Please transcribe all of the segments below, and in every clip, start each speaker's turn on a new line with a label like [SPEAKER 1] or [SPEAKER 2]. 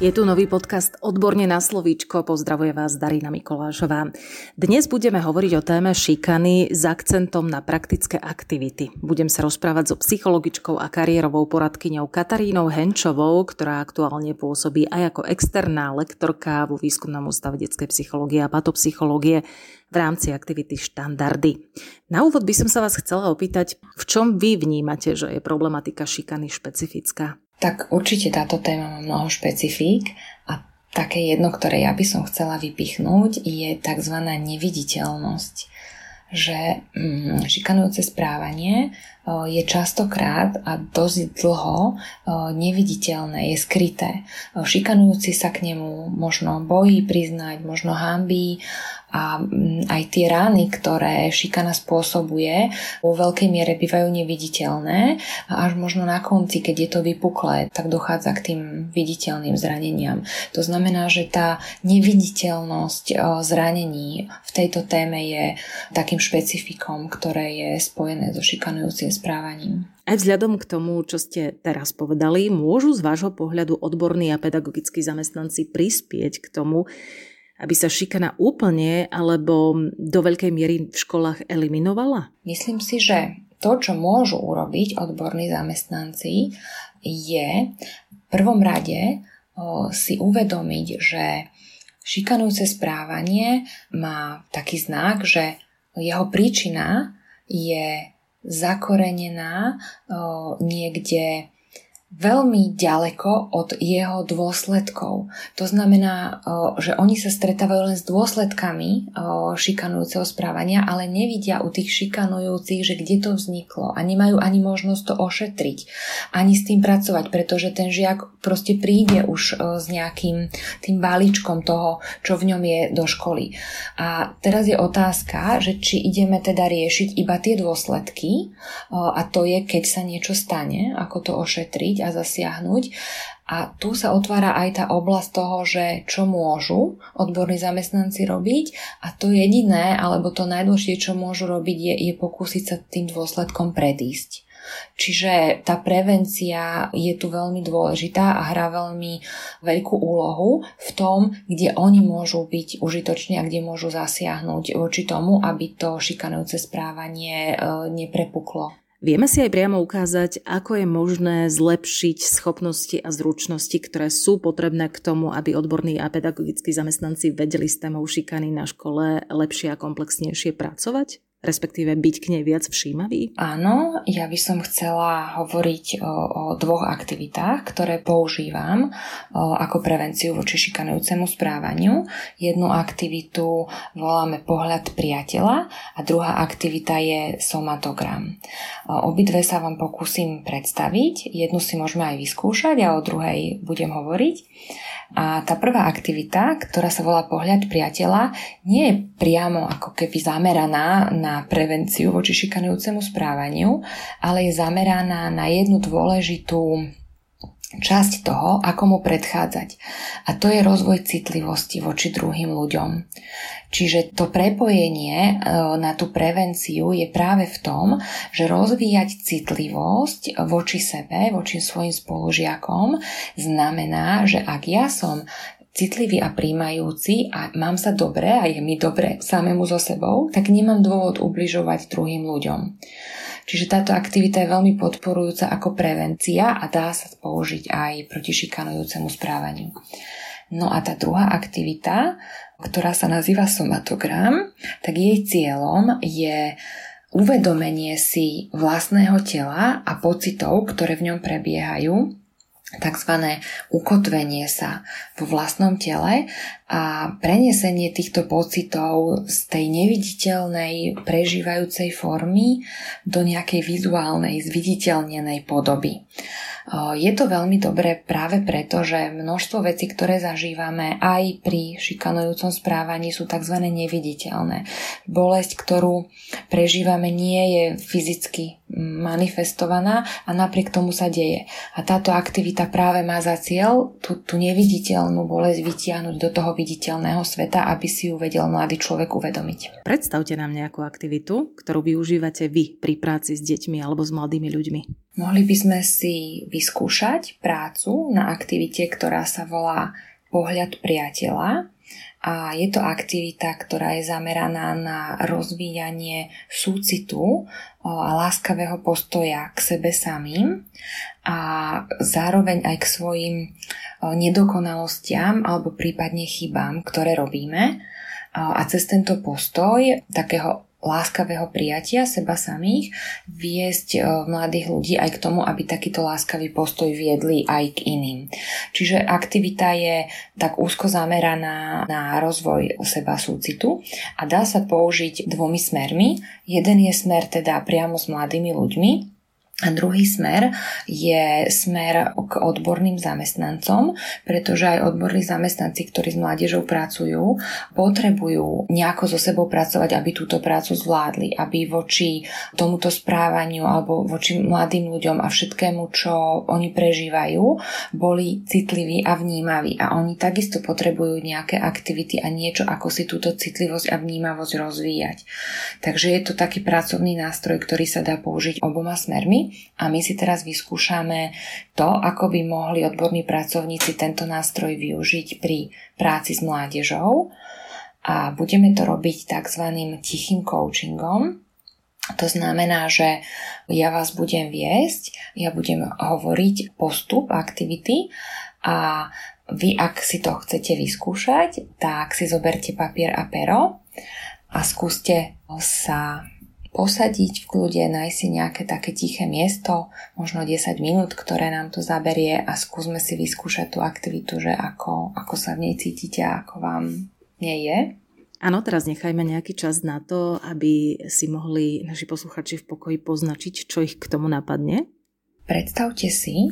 [SPEAKER 1] Je tu nový podcast Odborne na slovíčko. Pozdravuje vás Darina Mikolášová. Dnes budeme hovoriť o téme šikany s akcentom na praktické aktivity. Budem sa rozprávať so psychologičkou a kariérovou poradkyňou Katarínou Henčovou, ktorá aktuálne pôsobí aj ako externá lektorka vo výskumnom ústave detskej psychológie a patopsychológie v rámci aktivity štandardy. Na úvod by som sa vás chcela opýtať, v čom vy vnímate, že je problematika šikany špecifická?
[SPEAKER 2] Tak určite táto téma má mnoho špecifík a také jedno, ktoré ja by som chcela vypichnúť, je tzv. neviditeľnosť. Že mm, šikanujúce správanie je častokrát a dosť dlho neviditeľné, je skryté. Šikanujúci sa k nemu možno bojí priznať, možno hambí a mm, aj tie rány, ktoré šikana spôsobuje, vo veľkej miere bývajú neviditeľné a až možno na konci, keď je to vypuklé, tak dochádza k tým viditeľným zraneniam. To znamená, že tá neviditeľnosť zranení v tejto téme je takým špecifikom, ktoré je spojené so šikanujúcim správaním.
[SPEAKER 1] Aj vzhľadom k tomu, čo ste teraz povedali, môžu z vášho pohľadu odborní a pedagogickí zamestnanci prispieť k tomu, aby sa šikana úplne alebo do veľkej miery v školách eliminovala?
[SPEAKER 2] Myslím si, že to, čo môžu urobiť odborní zamestnanci, je v prvom rade o, si uvedomiť, že šikanujúce správanie má taký znak, že jeho príčina je zakorenená niekde veľmi ďaleko od jeho dôsledkov. To znamená, že oni sa stretávajú len s dôsledkami šikanujúceho správania, ale nevidia u tých šikanujúcich, že kde to vzniklo a nemajú ani možnosť to ošetriť, ani s tým pracovať, pretože ten žiak proste príde už s nejakým tým balíčkom toho, čo v ňom je do školy. A teraz je otázka, že či ideme teda riešiť iba tie dôsledky a to je, keď sa niečo stane, ako to ošetriť a zasiahnuť. A tu sa otvára aj tá oblasť toho, že čo môžu odborní zamestnanci robiť a to jediné, alebo to najdôležitejšie, čo môžu robiť, je, je pokúsiť sa tým dôsledkom predísť. Čiže tá prevencia je tu veľmi dôležitá a hrá veľmi veľkú úlohu v tom, kde oni môžu byť užitoční a kde môžu zasiahnuť voči tomu, aby to šikanujúce správanie e, neprepuklo.
[SPEAKER 1] Vieme si aj priamo ukázať, ako je možné zlepšiť schopnosti a zručnosti, ktoré sú potrebné k tomu, aby odborní a pedagogickí zamestnanci vedeli s témou šikany na škole lepšie a komplexnejšie pracovať? Respektíve byť k nej viac všímavý?
[SPEAKER 2] Áno, ja by som chcela hovoriť o, o dvoch aktivitách, ktoré používam o, ako prevenciu voči šikanujúcemu správaniu. Jednu aktivitu voláme pohľad priateľa a druhá aktivita je somatogram. O, obidve sa vám pokúsim predstaviť. Jednu si môžeme aj vyskúšať a o druhej budem hovoriť. A tá prvá aktivita, ktorá sa volá pohľad priateľa, nie je priamo ako keby zameraná na prevenciu voči šikanujúcemu správaniu, ale je zameraná na jednu dôležitú časť toho, ako mu predchádzať. A to je rozvoj citlivosti voči druhým ľuďom. Čiže to prepojenie e, na tú prevenciu je práve v tom, že rozvíjať citlivosť voči sebe, voči svojim spolužiakom znamená, že ak ja som citlivý a príjmajúci a mám sa dobre a je mi dobre samému so sebou, tak nemám dôvod ubližovať druhým ľuďom. Čiže táto aktivita je veľmi podporujúca ako prevencia a dá sa použiť aj proti šikanujúcemu správaniu. No a tá druhá aktivita, ktorá sa nazýva somatogram, tak jej cieľom je uvedomenie si vlastného tela a pocitov, ktoré v ňom prebiehajú tzv. ukotvenie sa vo vlastnom tele a prenesenie týchto pocitov z tej neviditeľnej prežívajúcej formy do nejakej vizuálnej, zviditeľnenej podoby. Je to veľmi dobré práve preto, že množstvo vecí, ktoré zažívame aj pri šikanujúcom správaní sú tzv. neviditeľné. Bolesť, ktorú prežívame, nie je fyzicky manifestovaná a napriek tomu sa deje. A táto aktivita práve má za cieľ tú, tú neviditeľnú bolesť vytiahnuť do toho viditeľného sveta, aby si ju vedel mladý človek uvedomiť.
[SPEAKER 1] Predstavte nám nejakú aktivitu, ktorú využívate vy pri práci s deťmi alebo s mladými ľuďmi.
[SPEAKER 2] Mohli by sme si vyskúšať prácu na aktivite, ktorá sa volá Pohľad priateľa a je to aktivita, ktorá je zameraná na rozvíjanie súcitu a láskavého postoja k sebe samým a zároveň aj k svojim nedokonalostiam alebo prípadne chybám, ktoré robíme. A cez tento postoj takého láskavého prijatia seba samých viesť e, mladých ľudí aj k tomu, aby takýto láskavý postoj viedli aj k iným. Čiže aktivita je tak úzko zameraná na rozvoj seba súcitu a dá sa použiť dvomi smermi. Jeden je smer teda priamo s mladými ľuďmi, a druhý smer je smer k odborným zamestnancom, pretože aj odborní zamestnanci, ktorí s mládežou pracujú, potrebujú nejako so sebou pracovať, aby túto prácu zvládli, aby voči tomuto správaniu alebo voči mladým ľuďom a všetkému, čo oni prežívajú, boli citliví a vnímaví. A oni takisto potrebujú nejaké aktivity a niečo, ako si túto citlivosť a vnímavosť rozvíjať. Takže je to taký pracovný nástroj, ktorý sa dá použiť oboma smermi a my si teraz vyskúšame to, ako by mohli odborní pracovníci tento nástroj využiť pri práci s mládežou a budeme to robiť tzv. tichým coachingom. To znamená, že ja vás budem viesť, ja budem hovoriť postup aktivity a vy, ak si to chcete vyskúšať, tak si zoberte papier a pero a skúste sa posadiť v kľude, nájsť si nejaké také tiché miesto, možno 10 minút, ktoré nám to zaberie a skúsme si vyskúšať tú aktivitu, že ako, ako sa v nej cítite a ako vám nie je.
[SPEAKER 1] Áno, teraz nechajme nejaký čas na to, aby si mohli naši posluchači v pokoji poznačiť, čo ich k tomu napadne.
[SPEAKER 2] Predstavte si,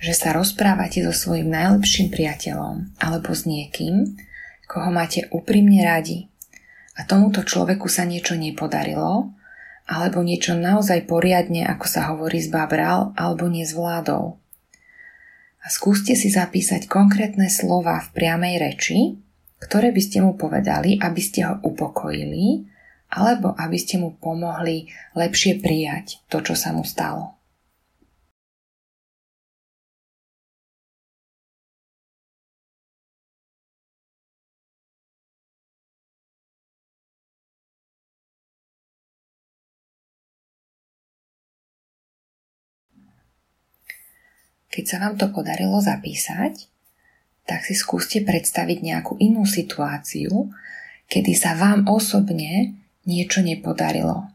[SPEAKER 2] že sa rozprávate so svojím najlepším priateľom alebo s niekým, koho máte úprimne radi a tomuto človeku sa niečo nepodarilo alebo niečo naozaj poriadne, ako sa hovorí, zbabral alebo nezvládol. A skúste si zapísať konkrétne slova v priamej reči, ktoré by ste mu povedali, aby ste ho upokojili, alebo aby ste mu pomohli lepšie prijať to, čo sa mu stalo. Keď sa vám to podarilo zapísať, tak si skúste predstaviť nejakú inú situáciu, kedy sa vám osobne niečo nepodarilo.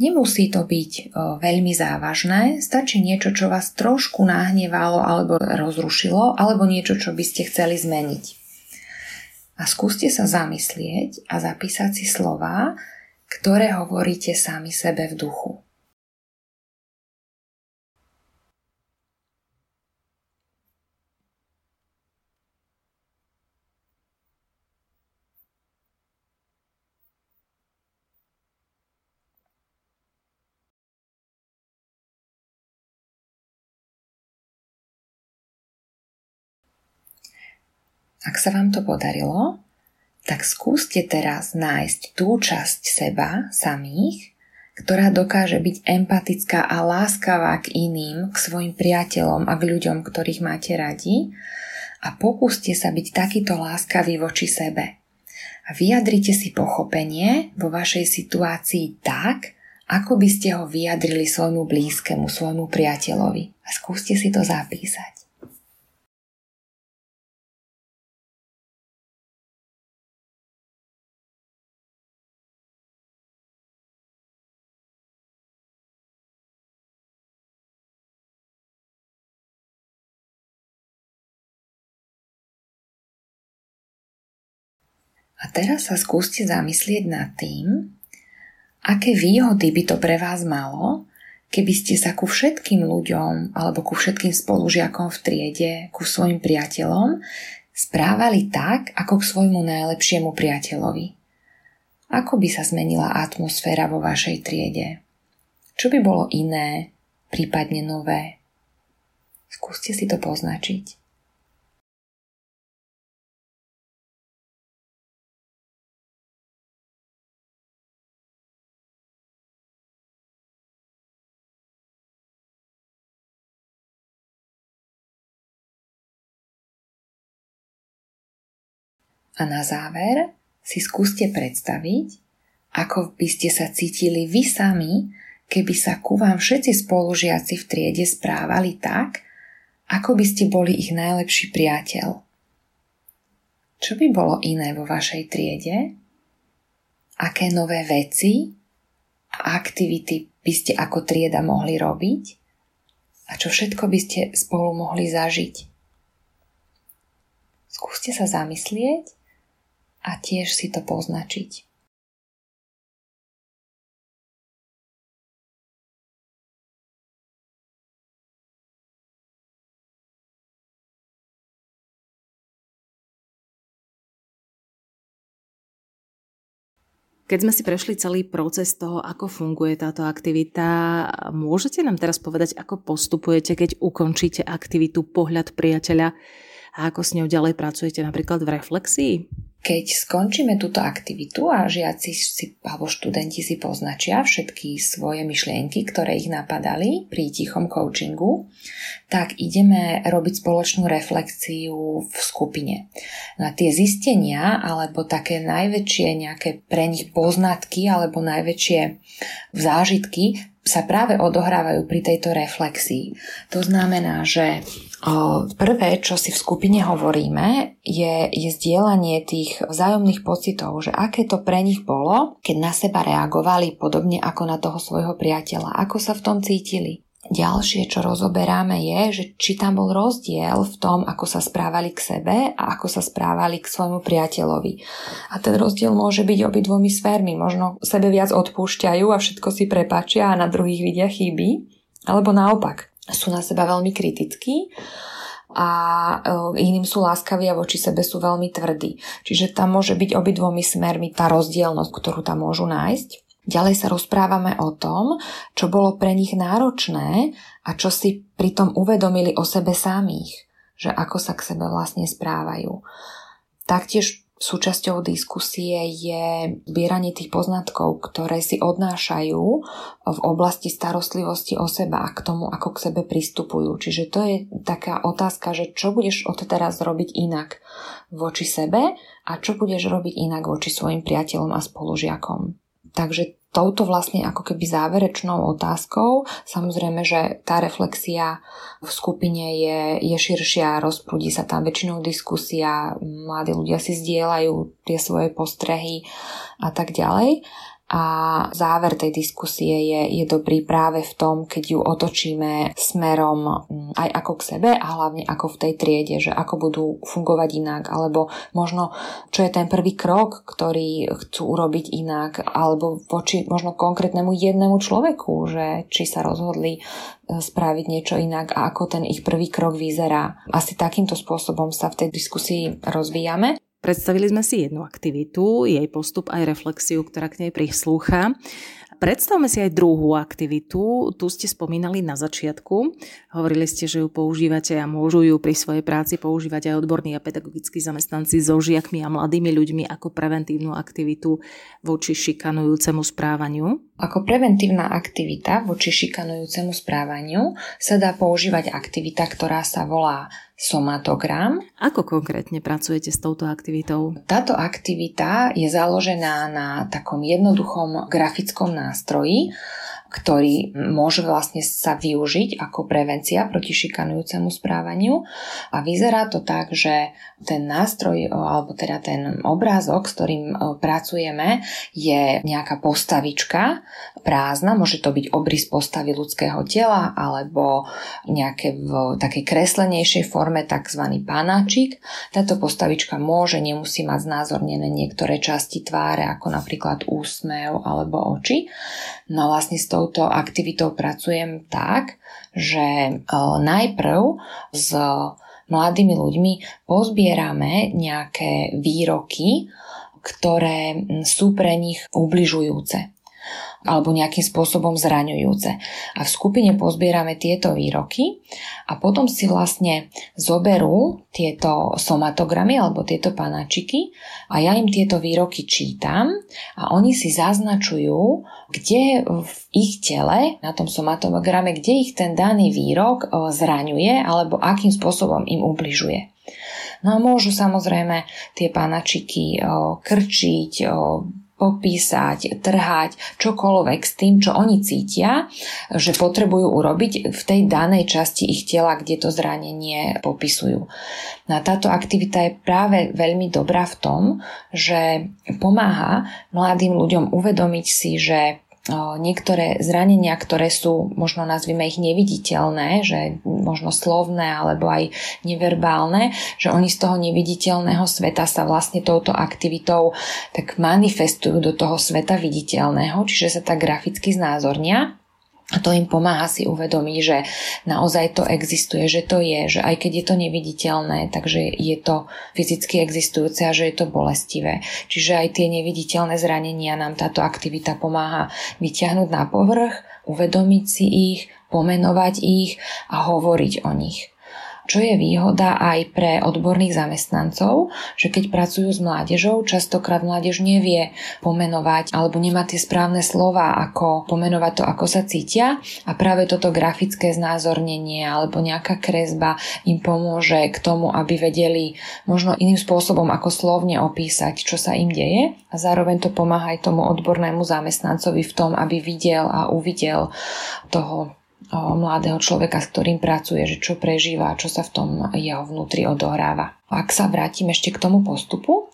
[SPEAKER 2] Nemusí to byť o, veľmi závažné, stačí niečo, čo vás trošku nahnevalo alebo rozrušilo, alebo niečo, čo by ste chceli zmeniť. A skúste sa zamyslieť a zapísať si slova, ktoré hovoríte sami sebe v duchu. Ak sa vám to podarilo, tak skúste teraz nájsť tú časť seba samých, ktorá dokáže byť empatická a láskavá k iným, k svojim priateľom a k ľuďom, ktorých máte radi a pokúste sa byť takýto láskavý voči sebe. A vyjadrite si pochopenie vo vašej situácii tak, ako by ste ho vyjadrili svojmu blízkemu, svojmu priateľovi. A skúste si to zapísať. A teraz sa skúste zamyslieť nad tým, aké výhody by to pre vás malo, keby ste sa ku všetkým ľuďom alebo ku všetkým spolužiakom v triede, ku svojim priateľom správali tak, ako k svojmu najlepšiemu priateľovi? Ako by sa zmenila atmosféra vo vašej triede? Čo by bolo iné, prípadne nové? Skúste si to poznačiť. A na záver si skúste predstaviť, ako by ste sa cítili vy sami, keby sa ku vám všetci spolužiaci v triede správali tak, ako by ste boli ich najlepší priateľ. Čo by bolo iné vo vašej triede? Aké nové veci a aktivity by ste ako trieda mohli robiť? A čo všetko by ste spolu mohli zažiť? Skúste sa zamyslieť a tiež si to poznačiť.
[SPEAKER 1] Keď sme si prešli celý proces toho, ako funguje táto aktivita, môžete nám teraz povedať, ako postupujete, keď ukončíte aktivitu pohľad priateľa a ako s ňou ďalej pracujete napríklad v reflexii?
[SPEAKER 2] Keď skončíme túto aktivitu a žiaci si, alebo študenti si poznačia všetky svoje myšlienky, ktoré ich napadali pri tichom coachingu, tak ideme robiť spoločnú reflexiu v skupine. Na tie zistenia alebo také najväčšie nejaké pre nich poznatky alebo najväčšie zážitky sa práve odohrávajú pri tejto reflexii. To znamená, že prvé, čo si v skupine hovoríme, je, je zdieľanie tých vzájomných pocitov, že aké to pre nich bolo, keď na seba reagovali podobne ako na toho svojho priateľa, ako sa v tom cítili. Ďalšie, čo rozoberáme je, že či tam bol rozdiel v tom, ako sa správali k sebe a ako sa správali k svojmu priateľovi. A ten rozdiel môže byť obidvomi sférmi. Možno sebe viac odpúšťajú a všetko si prepačia a na druhých vidia chyby. Alebo naopak, sú na seba veľmi kritickí a e, iným sú láskaví a voči sebe sú veľmi tvrdí. Čiže tam môže byť obidvomi smermi tá rozdielnosť, ktorú tam môžu nájsť. Ďalej sa rozprávame o tom, čo bolo pre nich náročné a čo si pritom uvedomili o sebe samých, že ako sa k sebe vlastne správajú. Taktiež súčasťou diskusie je zbieranie tých poznatkov, ktoré si odnášajú v oblasti starostlivosti o seba a k tomu, ako k sebe pristupujú. Čiže to je taká otázka, že čo budeš od teraz robiť inak voči sebe a čo budeš robiť inak voči svojim priateľom a spolužiakom. Takže touto vlastne ako keby záverečnou otázkou, samozrejme, že tá reflexia v skupine je, je širšia, rozprúdi sa tam väčšinou diskusia, mladí ľudia si zdieľajú tie svoje postrehy a tak ďalej a záver tej diskusie je, je dobrý práve v tom, keď ju otočíme smerom mm, aj ako k sebe a hlavne ako v tej triede, že ako budú fungovať inak, alebo možno čo je ten prvý krok, ktorý chcú urobiť inak, alebo voči možno konkrétnemu jednému človeku, že či sa rozhodli e, spraviť niečo inak a ako ten ich prvý krok vyzerá. Asi takýmto spôsobom sa v tej diskusii rozvíjame.
[SPEAKER 1] Predstavili sme si jednu aktivitu, jej postup aj reflexiu, ktorá k nej prislúcha. Predstavme si aj druhú aktivitu. Tu ste spomínali na začiatku. Hovorili ste, že ju používate a môžu ju pri svojej práci používať aj odborní a pedagogickí zamestnanci so žiakmi a mladými ľuďmi ako preventívnu aktivitu voči šikanujúcemu správaniu.
[SPEAKER 2] Ako preventívna aktivita voči šikanujúcemu správaniu sa dá používať aktivita, ktorá sa volá somatogram.
[SPEAKER 1] Ako konkrétne pracujete s touto aktivitou?
[SPEAKER 2] Táto aktivita je založená na takom jednoduchom grafickom nástroji, ktorý môže vlastne sa využiť ako prevencia proti šikanujúcemu správaniu. A vyzerá to tak, že ten nástroj alebo teda ten obrázok, s ktorým pracujeme, je nejaká postavička prázdna, môže to byť obrys postavy ľudského tela alebo nejaké v takej kreslenejšej forme tzv. panáčik. Táto postavička môže, nemusí mať znázornené niektoré časti tváre, ako napríklad úsmev alebo oči. No vlastne s tou touto aktivitou pracujem tak, že najprv s mladými ľuďmi pozbierame nejaké výroky, ktoré sú pre nich ubližujúce alebo nejakým spôsobom zraňujúce. A v skupine pozbierame tieto výroky a potom si vlastne zoberú tieto somatogramy alebo tieto panačiky a ja im tieto výroky čítam a oni si zaznačujú, kde v ich tele, na tom somatograme, kde ich ten daný výrok zraňuje alebo akým spôsobom im ubližuje. No a môžu samozrejme tie panačiky krčiť, popísať, trhať, čokoľvek s tým, čo oni cítia, že potrebujú urobiť v tej danej časti ich tela, kde to zranenie popisujú. No a táto aktivita je práve veľmi dobrá v tom, že pomáha mladým ľuďom uvedomiť si, že niektoré zranenia, ktoré sú, možno nazvime ich neviditeľné, že možno slovné alebo aj neverbálne, že oni z toho neviditeľného sveta sa vlastne touto aktivitou tak manifestujú do toho sveta viditeľného, čiže sa tak graficky znázornia a to im pomáha si uvedomiť, že naozaj to existuje, že to je, že aj keď je to neviditeľné, takže je to fyzicky existujúce a že je to bolestivé. Čiže aj tie neviditeľné zranenia nám táto aktivita pomáha vyťahnuť na povrch, uvedomiť si ich, pomenovať ich a hovoriť o nich čo je výhoda aj pre odborných zamestnancov, že keď pracujú s mládežou, častokrát mládež nevie pomenovať alebo nemá tie správne slova, ako pomenovať to, ako sa cítia. A práve toto grafické znázornenie alebo nejaká kresba im pomôže k tomu, aby vedeli možno iným spôsobom ako slovne opísať, čo sa im deje. A zároveň to pomáha aj tomu odbornému zamestnancovi v tom, aby videl a uvidel toho mladého človeka, s ktorým pracuje, že čo prežíva, čo sa v tom jeho vnútri odohráva. Ak sa vrátim ešte k tomu postupu,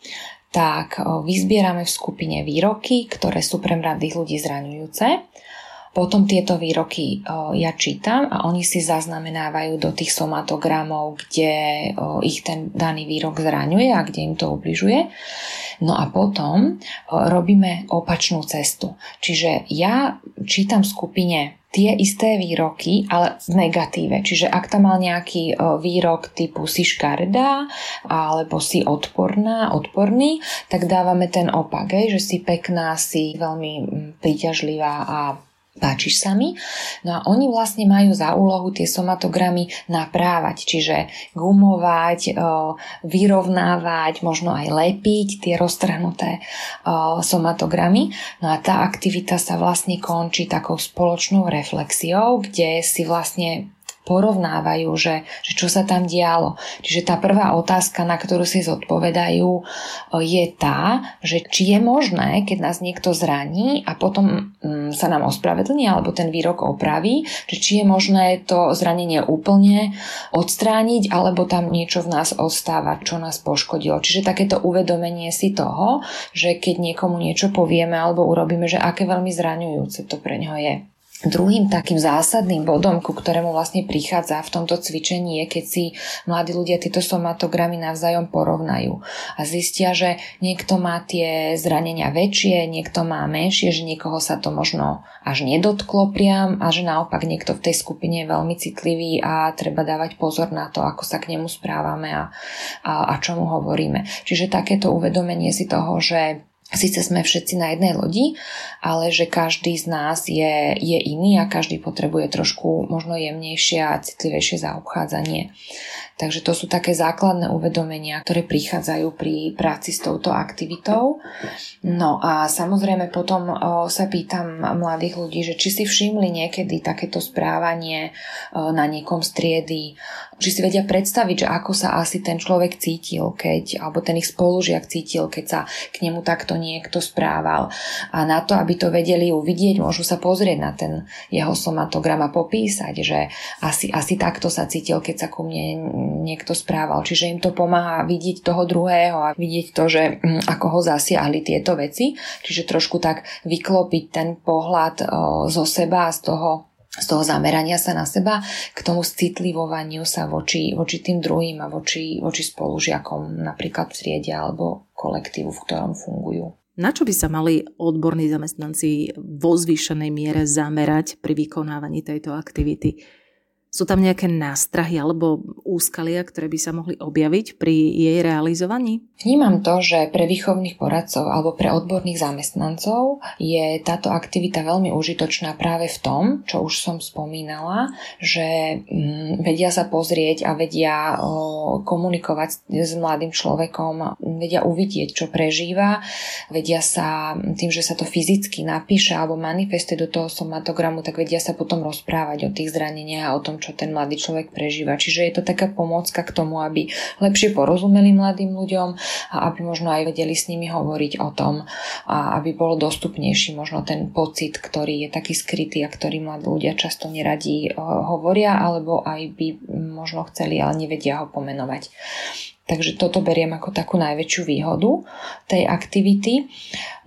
[SPEAKER 2] tak vyzbierame v skupine výroky, ktoré sú pre mladých ľudí zraňujúce. Potom tieto výroky ja čítam a oni si zaznamenávajú do tých somatogramov, kde ich ten daný výrok zraňuje a kde im to ubližuje. No a potom robíme opačnú cestu. Čiže ja čítam skupine tie isté výroky, ale v negatíve. Čiže ak tam mal nejaký e, výrok typu si škardá alebo si odporná, odporný, tak dávame ten opak, že si pekná, si veľmi príťažlivá a páčiš sa mi. No a oni vlastne majú za úlohu tie somatogramy naprávať, čiže gumovať, vyrovnávať, možno aj lepiť tie roztrhnuté somatogramy. No a tá aktivita sa vlastne končí takou spoločnou reflexiou, kde si vlastne porovnávajú, že, že čo sa tam dialo. Čiže tá prvá otázka, na ktorú si zodpovedajú, e, je tá, že či je možné, keď nás niekto zraní a potom mm, sa nám ospravedlní alebo ten výrok opraví, že či je možné to zranenie úplne odstrániť alebo tam niečo v nás ostáva, čo nás poškodilo. Čiže takéto uvedomenie si toho, že keď niekomu niečo povieme alebo urobíme, že aké veľmi zraňujúce to pre ňo je. Druhým takým zásadným bodom, ku ktorému vlastne prichádza v tomto cvičení je, keď si mladí ľudia tieto somatogramy navzájom porovnajú a zistia, že niekto má tie zranenia väčšie, niekto má menšie, že niekoho sa to možno až nedotklo priam a že naopak niekto v tej skupine je veľmi citlivý a treba dávať pozor na to, ako sa k nemu správame a, a, a čo mu hovoríme. Čiže takéto uvedomenie si toho, že Sice sme všetci na jednej lodi, ale že každý z nás je, je iný a každý potrebuje trošku možno jemnejšie a citlivejšie zaobchádzanie. Takže to sú také základné uvedomenia, ktoré prichádzajú pri práci s touto aktivitou. No a samozrejme potom sa pýtam mladých ľudí, že či si všimli niekedy takéto správanie na niekom striedy, či si vedia predstaviť, že ako sa asi ten človek cítil, keď, alebo ten ich spolužiak cítil, keď sa k nemu takto niekto správal. A na to, aby to vedeli uvidieť, môžu sa pozrieť na ten jeho somatogram a popísať, že asi, asi takto sa cítil, keď sa ku mne niekto správal. Čiže im to pomáha vidieť toho druhého a vidieť to, že mm, ako ho zasiahli tieto veci. Čiže trošku tak vyklopiť ten pohľad zo seba, z toho z toho zamerania sa na seba k tomu citlivovaniu sa voči, voči tým druhým a voči, voči spolužiakom napríklad v triede alebo kolektívu, v ktorom fungujú.
[SPEAKER 1] Na čo by sa mali odborní zamestnanci vo zvýšenej miere zamerať pri vykonávaní tejto aktivity? Sú tam nejaké nástrahy alebo úskalia, ktoré by sa mohli objaviť pri jej realizovaní?
[SPEAKER 2] Vnímam to, že pre výchovných poradcov alebo pre odborných zamestnancov je táto aktivita veľmi užitočná práve v tom, čo už som spomínala, že mm, vedia sa pozrieť a vedia komunikovať s mladým človekom, vedia uvidieť, čo prežíva, vedia sa tým, že sa to fyzicky napíše alebo manifestuje do toho somatogramu, tak vedia sa potom rozprávať o tých zraneniach a o tom, čo ten mladý človek prežíva. Čiže je to taká pomocka k tomu, aby lepšie porozumeli mladým ľuďom a aby možno aj vedeli s nimi hovoriť o tom a aby bolo dostupnejší možno ten pocit, ktorý je taký skrytý a ktorý mladí ľudia často neradí eh, hovoria alebo aj by možno chceli, ale nevedia ho pomenovať. Takže toto beriem ako takú najväčšiu výhodu tej aktivity.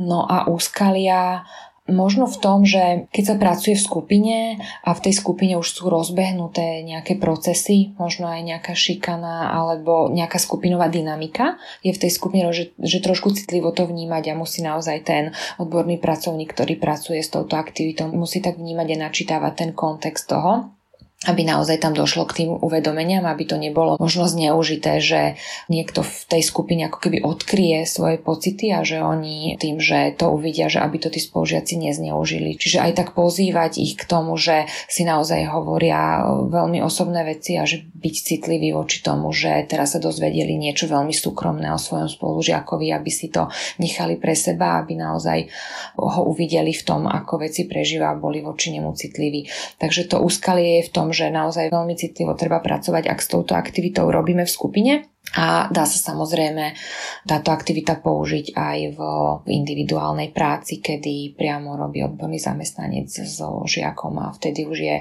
[SPEAKER 2] No a úskalia Možno v tom, že keď sa pracuje v skupine a v tej skupine už sú rozbehnuté nejaké procesy, možno aj nejaká šikana alebo nejaká skupinová dynamika, je v tej skupine, že, že trošku citlivo to vnímať a musí naozaj ten odborný pracovník, ktorý pracuje s touto aktivitou, musí tak vnímať a načítavať ten kontext toho aby naozaj tam došlo k tým uvedomeniam, aby to nebolo možno zneužité, že niekto v tej skupine ako keby odkrie svoje pocity a že oni tým, že to uvidia, že aby to tí spolužiaci nezneužili. Čiže aj tak pozývať ich k tomu, že si naozaj hovoria veľmi osobné veci a že byť citlivý voči tomu, že teraz sa dozvedeli niečo veľmi súkromné o svojom spolužiakovi, aby si to nechali pre seba, aby naozaj ho uvideli v tom, ako veci prežíva a boli voči nemu citliví. Takže to úskalie je v tom, že naozaj veľmi citlivo treba pracovať, ak s touto aktivitou robíme v skupine. A dá sa samozrejme táto aktivita použiť aj v individuálnej práci, kedy priamo robí odborný zamestnanec so žiakom a vtedy už je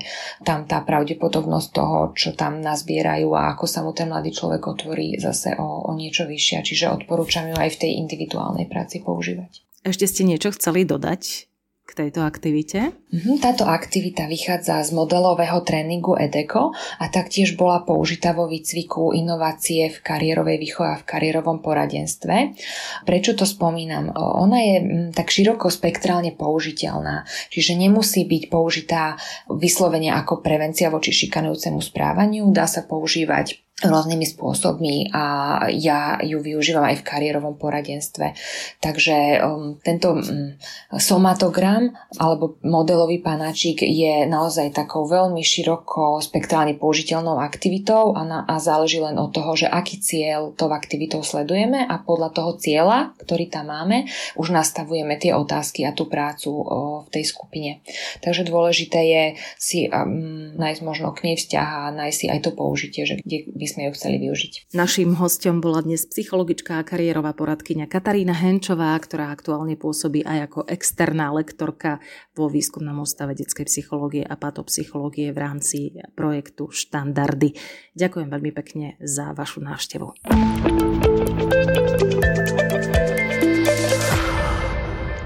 [SPEAKER 2] tam tá pravdepodobnosť toho, čo tam nazbierajú a ako sa mu ten mladý človek otvorí zase o, o niečo vyššia. Čiže odporúčam ju aj v tej individuálnej práci používať.
[SPEAKER 1] Ešte ste niečo chceli dodať k tejto aktivite?
[SPEAKER 2] Mhm, táto aktivita vychádza z modelového tréningu EDECO a taktiež bola použitá vo výcviku inovácie v kariérovej výchove a v kariérovom poradenstve. Prečo to spomínam? Ona je tak široko spektrálne použiteľná, čiže nemusí byť použitá vyslovene ako prevencia voči šikanujúcemu správaniu, dá sa používať rôznymi spôsobmi a ja ju využívam aj v kariérovom poradenstve. Takže um, tento um, somatogram alebo modelový panačík je naozaj takou veľmi široko spektrálne použiteľnou aktivitou a, na, a záleží len od toho, že aký cieľ tou aktivitou sledujeme a podľa toho cieľa, ktorý tam máme, už nastavujeme tie otázky a tú prácu o, v tej skupine. Takže dôležité je si um, nájsť možno k nej vzťah a nájsť si aj to použitie, že kde by sme ju chceli využiť.
[SPEAKER 1] Naším hostom bola dnes psychologička a kariérová poradkyňa Katarína Henčová, ktorá aktuálne pôsobí aj ako externá lektorka vo výskumnom ústave detskej psychológie a patopsychológie v rámci projektu Štandardy. Ďakujem veľmi pekne za vašu návštevu.